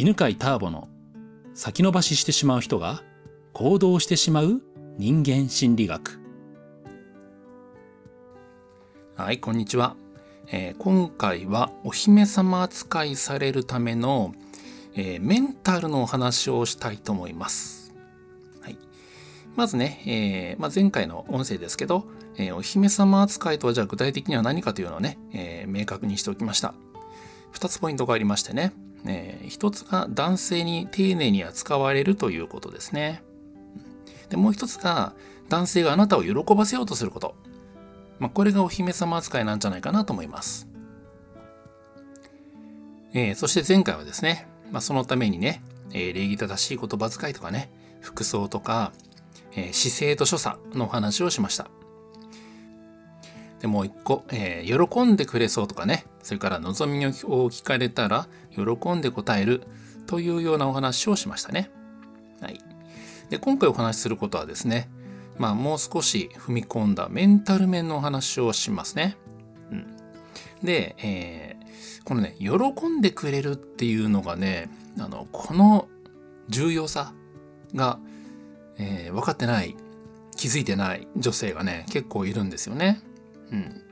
犬飼ターボの先延ばししてしまう人が行動してしまう人間心理学。はいこんにちは、えー、今回はお姫様扱いされるための、えー、メンタルのお話をしたいと思います、はい、まずね、えーまあ、前回の音声ですけど、え、お姫様扱いとはじゃあ具体的には何かというのをね、え、明確にしておきました。2つポイントがありましてね。えー、一つが男性に丁寧に扱われるということですね。で、もう一つが男性があなたを喜ばせようとすること。まあ、これがお姫様扱いなんじゃないかなと思います。えー、そして前回はですね、まあ、そのためにね、えー、礼儀正しい言葉遣いとかね、服装とか、えー、姿勢と所作のお話をしました。で、もう一個、えー、喜んでくれそうとかね、それから望みを聞かれたら喜んで答えるというようなお話をしましたね。はい。で、今回お話しすることはですね、まあもう少し踏み込んだメンタル面のお話をしますね。うん。で、えー、このね、喜んでくれるっていうのがね、あの、この重要さが、えー、分かってない、気づいてない女性がね、結構いるんですよね。うん。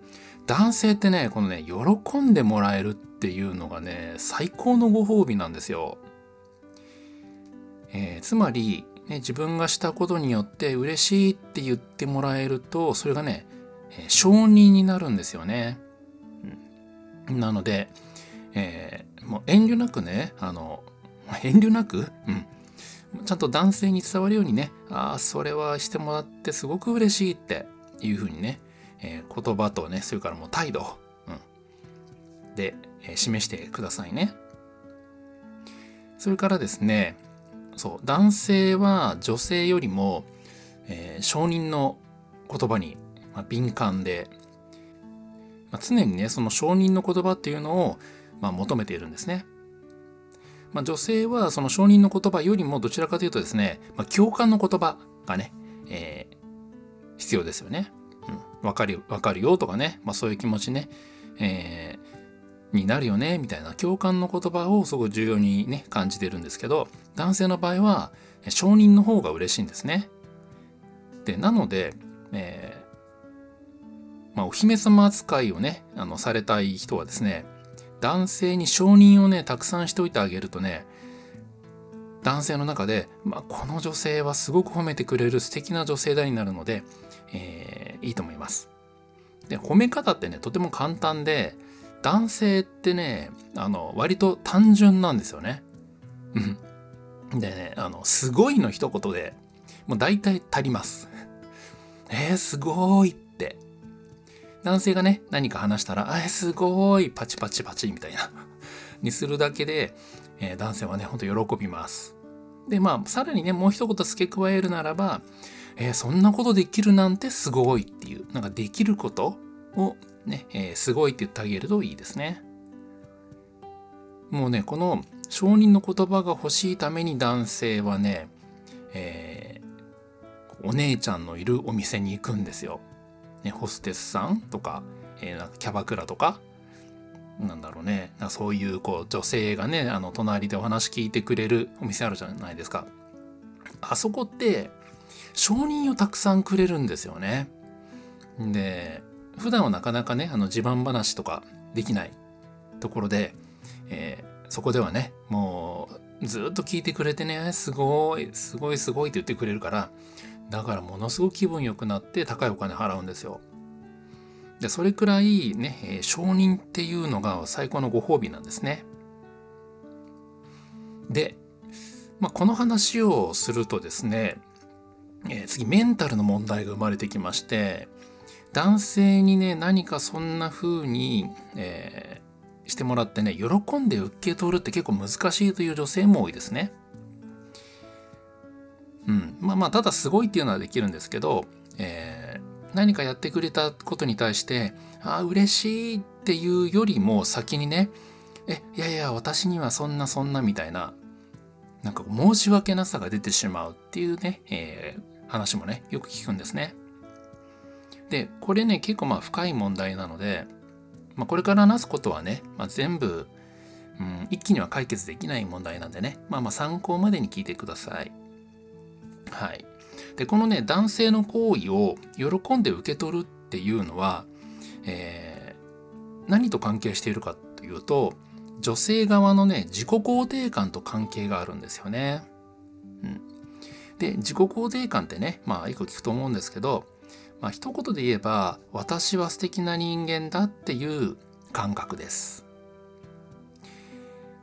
男性ってね、このね、喜んでもらえるっていうのがね、最高のご褒美なんですよ。えー、つまり、ね、自分がしたことによって嬉しいって言ってもらえると、それがね、えー、承認になるんですよね。うん、なので、えー、もう遠慮なくね、あの、遠慮なく、うん。ちゃんと男性に伝わるようにね、ああ、それはしてもらってすごく嬉しいっていうふうにね、えー、言葉とね、それからもう態度、うん、で、えー、示してくださいね。それからですね、そう、男性は女性よりも、えー、承認の言葉に、まあ、敏感で、まあ、常にね、その承認の言葉っていうのを、まあ、求めているんですね。まあ、女性はその承認の言葉よりもどちらかというとですね、まあ、共感の言葉がね、えー、必要ですよね。うん、わかる、わかるよとかね、まあそういう気持ちね、えー、になるよね、みたいな。共感の言葉をすごく重要にね、感じてるんですけど、男性の場合は、承認の方が嬉しいんですね。で、なので、えー、まあ、お姫様扱いをね、あの、されたい人はですね、男性に承認をね、たくさんしておいてあげるとね、男性の中で、まあ、この女性はすごく褒めてくれる素敵な女性だになるので、えー、いいと思います。で、褒め方ってね、とても簡単で、男性ってね、あの、割と単純なんですよね。でね、あの、すごいの一言で、もう大体足ります。えー、すごいって。男性がね、何か話したら、えー、すごい、パチパチパチみたいなにするだけで、えー、男性はね、ほんと喜びます。で、まあ、さらにね、もう一言付け加えるならば、えー、そんなことできるなんてすごいっていう、なんかできることをね、えー、すごいって言ってあげるといいですね。もうね、この承認の言葉が欲しいために男性はね、えー、お姉ちゃんのいるお店に行くんですよ。ね、ホステスさんとか、えー、なんかキャバクラとか、なんだろうね、なそういうこう女性がね、あの隣でお話聞いてくれるお店あるじゃないですか。あそこって承認をたくさんくれるんですよね。で、普段はなかなかね、あの自慢話とかできないところで、えー、そこではね、もうずっと聞いてくれてね、すごい、すごいすごいって言ってくれるから、だからものすごく気分良くなって高いお金払うんですよ。で、それくらいね、えー、承認っていうのが最高のご褒美なんですね。で、まあ、この話をするとですね、えー、次メンタルの問題が生まれてきまして男性にね何かそんな風に、えー、してもらってね喜んで受け取るって結構難しいという女性も多いですね。うん、まあまあただすごいっていうのはできるんですけど、えー、何かやってくれたことに対してああ嬉しいっていうよりも先にねえいやいや私にはそんなそんなみたいななんか申し訳なさが出てしまうっていうね、えー、話もね、よく聞くんですね。で、これね、結構まあ深い問題なので、まあ、これから話すことはね、まあ、全部、うん、一気には解決できない問題なんでね、まあまあ参考までに聞いてください。はい。で、このね、男性の行為を喜んで受け取るっていうのは、えー、何と関係しているかというと、女性側のね、自己肯定感と関係があるんですよね。で、自己肯定感ってね、まあ、よく聞くと思うんですけど、まあ、一言で言えば、私は素敵な人間だっていう感覚です。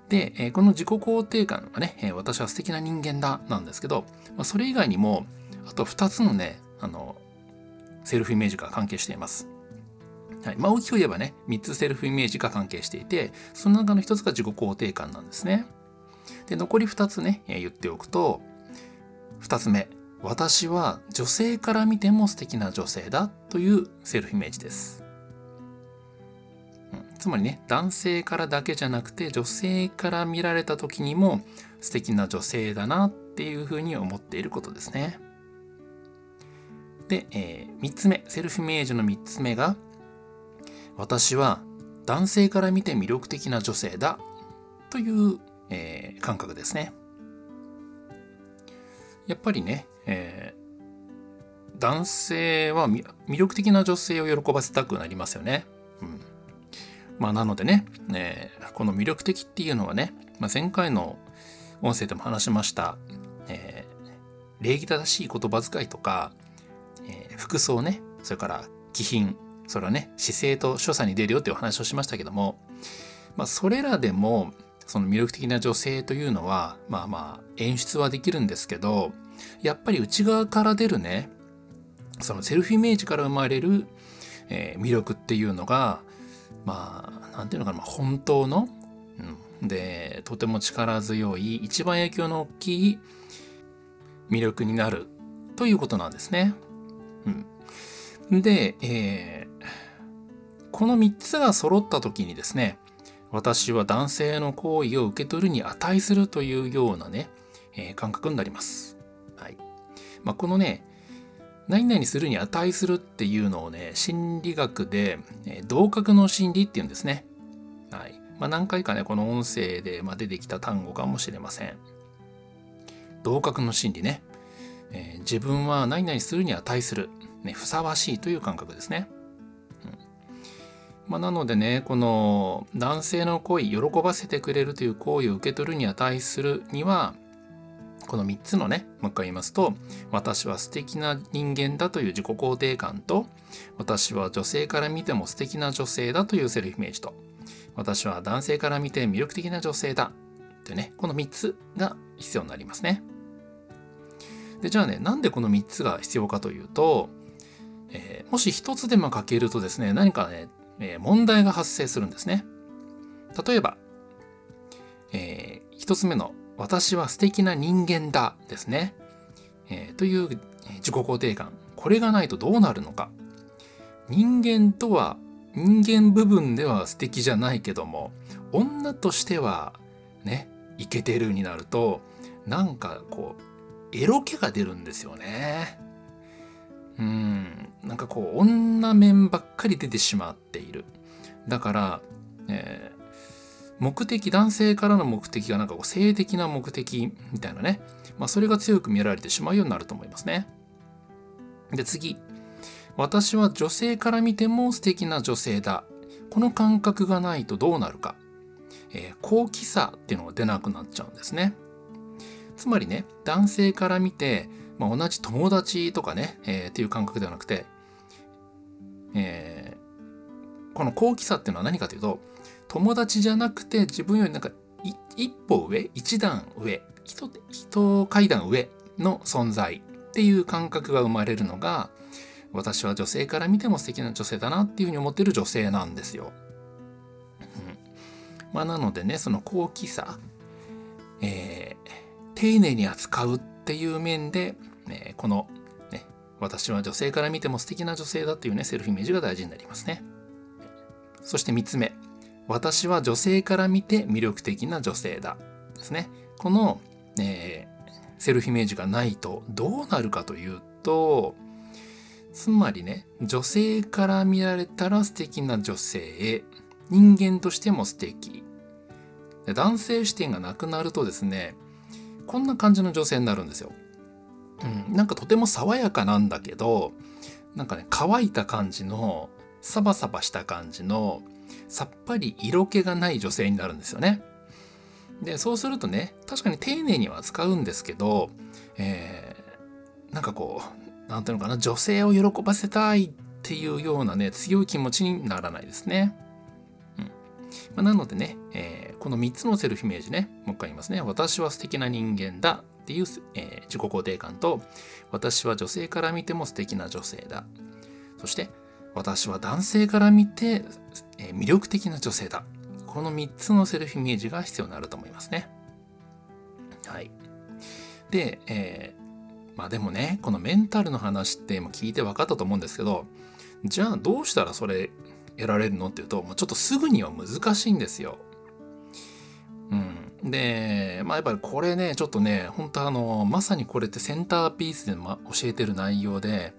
で、この自己肯定感はね、私は素敵な人間だなんですけど、それ以外にも、あと2つのね、あの、セルフイメージが関係しています。はい。まあ、大きく言えばね、3つセルフイメージが関係していて、その中の1つが自己肯定感なんですね。で、残り2つね、言っておくと、2つ目、私は女性から見ても素敵な女性だというセルフイメージです。つまりね、男性からだけじゃなくて女性から見られた時にも素敵な女性だなっていうふうに思っていることですね。で、えー、3つ目、セルフイメージの3つ目が、私は男性から見て魅力的な女性だという、えー、感覚ですね。やっぱりね、えー、男性は魅力的な女性を喜ばせたくなりますよね。うん。まあなのでね、えー、この魅力的っていうのはね、まあ、前回の音声でも話しました、えー、礼儀正しい言葉遣いとか、えー、服装ね、それから気品、それはね、姿勢と所作に出るよっていうお話をしましたけども、まあそれらでも、その魅力的な女性というのは、まあまあ演出はできるんですけど、やっぱり内側から出るね、そのセルフイメージから生まれる、えー、魅力っていうのが、まあ、なんていうのかな、本当の、うん、で、とても力強い、一番影響の大きい魅力になるということなんですね。うん。で、えー、この3つが揃った時にですね、私は男性の行為を受け取るに値するというようなね、えー、感覚になります。はい。まあ、このね、何々するに値するっていうのをね、心理学で、え同格の心理っていうんですね。はい。まあ、何回かね、この音声で、ま出てきた単語かもしれません。同格の心理ね。えー、自分は何々するに値する、ね、ふさわしいという感覚ですね。まあ、なのでね、この男性の行為、喜ばせてくれるという行為を受け取るに値するには、この3つのね、もう一回言いますと、私は素敵な人間だという自己肯定感と、私は女性から見ても素敵な女性だというセルフイメージと、私は男性から見て魅力的な女性だというね、この3つが必要になりますね。で、じゃあね、なんでこの3つが必要かというと、えー、もし1つでも欠けるとですね、何かね、え、問題が発生するんですね。例えば、えー、1つ目の私は素敵な人間だですね。えー、という自己肯定感。これがないとどうなるのか。人間とは人間部分では素敵じゃないけども、女としてはね、イケてるになると、なんかこう、エロ気が出るんですよね。うん、なんかこう、女面ばっかり出てしまっている。だから、えー目的、男性からの目的がなんかこう性的な目的みたいなね。まあそれが強く見られてしまうようになると思いますね。で次。私は女性から見ても素敵な女性だ。この感覚がないとどうなるか。えー、好奇さっていうのが出なくなっちゃうんですね。つまりね、男性から見て、まあ、同じ友達とかね、えー、っていう感覚ではなくて、えー、この好奇さっていうのは何かというと、友達じゃなくて自分よりなんか一歩上、一段上、一、一階段上の存在っていう感覚が生まれるのが、私は女性から見ても素敵な女性だなっていうふうに思ってる女性なんですよ。うん、まあなのでね、その好奇さ、えー、丁寧に扱うっっていう面で、ね、この、ね、私は女性から見ても素敵な女性だっていうね、セルフイメージが大事になりますね。そして三つ目。私は女性から見て魅力的な女性だ。ですね。この、えー、セルフイメージがないとどうなるかというと、つまりね、女性から見られたら素敵な女性へ、人間としても素敵。男性視点がなくなるとですねこんな感じの女性になるんですよ。うん、なんかとても爽やかなんだけどなんかね乾いた感じのサバサバした感じのさっぱり色気がない女性になるんですよね。でそうするとね確かに丁寧には使うんですけど、えー、なんかこう何ていうのかな女性を喜ばせたいっていうようなね強い気持ちにならないですね。うんまあ、なのでね、えー、この3つのセルフイメージね。もう一回言いますね。私は素敵な人間だっていう、えー、自己肯定感と私は女性から見ても素敵な女性だ。そして私は男性から見て、えー、魅力的な女性だ。この3つのセルフイメージが必要になると思いますね。はい。で、えー、まあでもねこのメンタルの話っても聞いて分かったと思うんですけどじゃあどうしたらそれ得られるのっていうと、もうちょっとすぐには難しいんですよ。で、まあやっぱりこれね、ちょっとね、本当あの、まさにこれってセンターピースで、ま、教えてる内容で、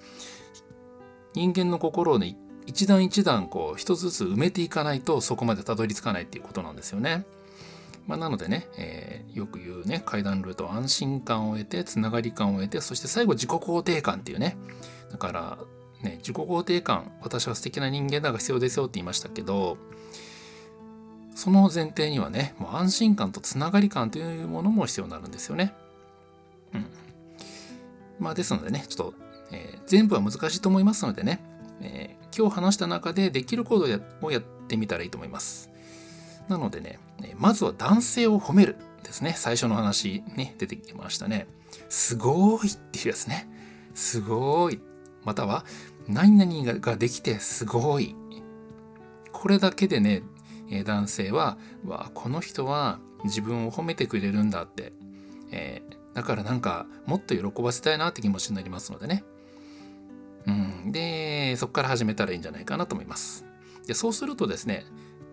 人間の心をね、一段一段こう、一つずつ埋めていかないとそこまでたどり着かないっていうことなんですよね。まあ、なのでね、えー、よく言うね、階段ルート、安心感を得て、つながり感を得て、そして最後自己肯定感っていうね。だから、ね、自己肯定感、私は素敵な人間だが必要ですよって言いましたけど、その前提にはね、もう安心感とつながり感というものも必要になるんですよね。うん。まあですのでね、ちょっと、えー、全部は難しいと思いますのでね、えー、今日話した中でできることをやってみたらいいと思います。なのでね、まずは男性を褒めるですね。最初の話ね、出てきましたね。すごーいっていうやつね。すごーい。または、何々ができてすごい。これだけでね、え男性は、わこの人は自分を褒めてくれるんだって、えー、だからなんかもっと喜ばせたいなって気持ちになりますのでね。うん、で、そこから始めたらいいんじゃないかなと思います。でそうするとですね、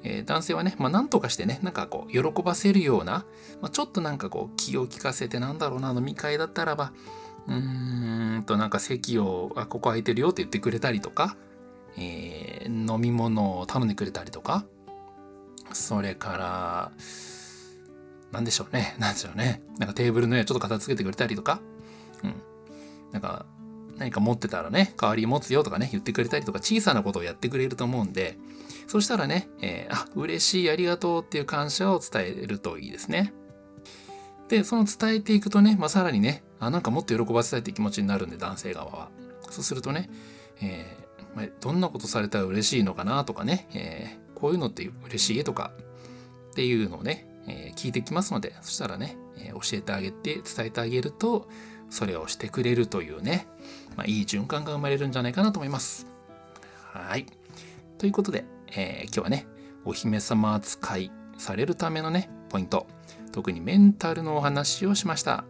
えー、男性はね、まあ、なんとかしてね、なんかこう、喜ばせるような、まあ、ちょっとなんかこう、気を利かせて、なんだろうな、飲み会だったらば、うーんとなんか席をあここ空いてるよって言ってくれたりとか、えー、飲み物を頼んでくれたりとかそれから何でしょうね。何でしょうね。なんかテーブルの上ちょっと片付けてくれたりとか。うん。なんか何か持ってたらね代わり持つよとかね言ってくれたりとか小さなことをやってくれると思うんでそしたらね、えー、あ嬉しいありがとうっていう感謝を伝えるといいですね。でその伝えていくとね、まあ、さらにねあなんかもっと喜ばせたいって気持ちになるんで男性側は。そうするとね、えー、どんなことされたら嬉しいのかなとかね、え、こういうのって嬉しいとかっていうのをね、えー、聞いてきますのでそしたらね、え教えてあげて伝えてあげるとそれをしてくれるというね、まあ、いい循環が生まれるんじゃないかなと思います。はい。ということで、え今日はねお姫様扱いされるためのねポイント。特にメンタルのお話をしました。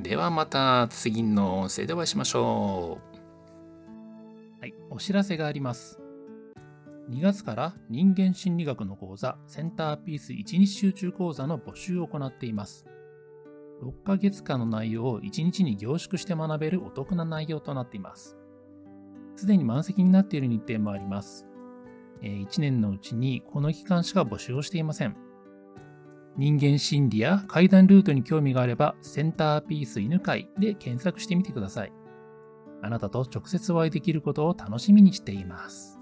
ではまた次の音声でお会いしましょう。はい、お知らせがあります。2月から人間心理学の講座センターピース1日集中講座の募集を行っています。6ヶ月間の内容を1日に凝縮して学べるお得な内容となっています。すでに満席になっている日程もあります。1年のうちにこの期間しか募集をしていません。人間心理や階段ルートに興味があれば、センターピース犬飼で検索してみてください。あなたと直接お会いできることを楽しみにしています。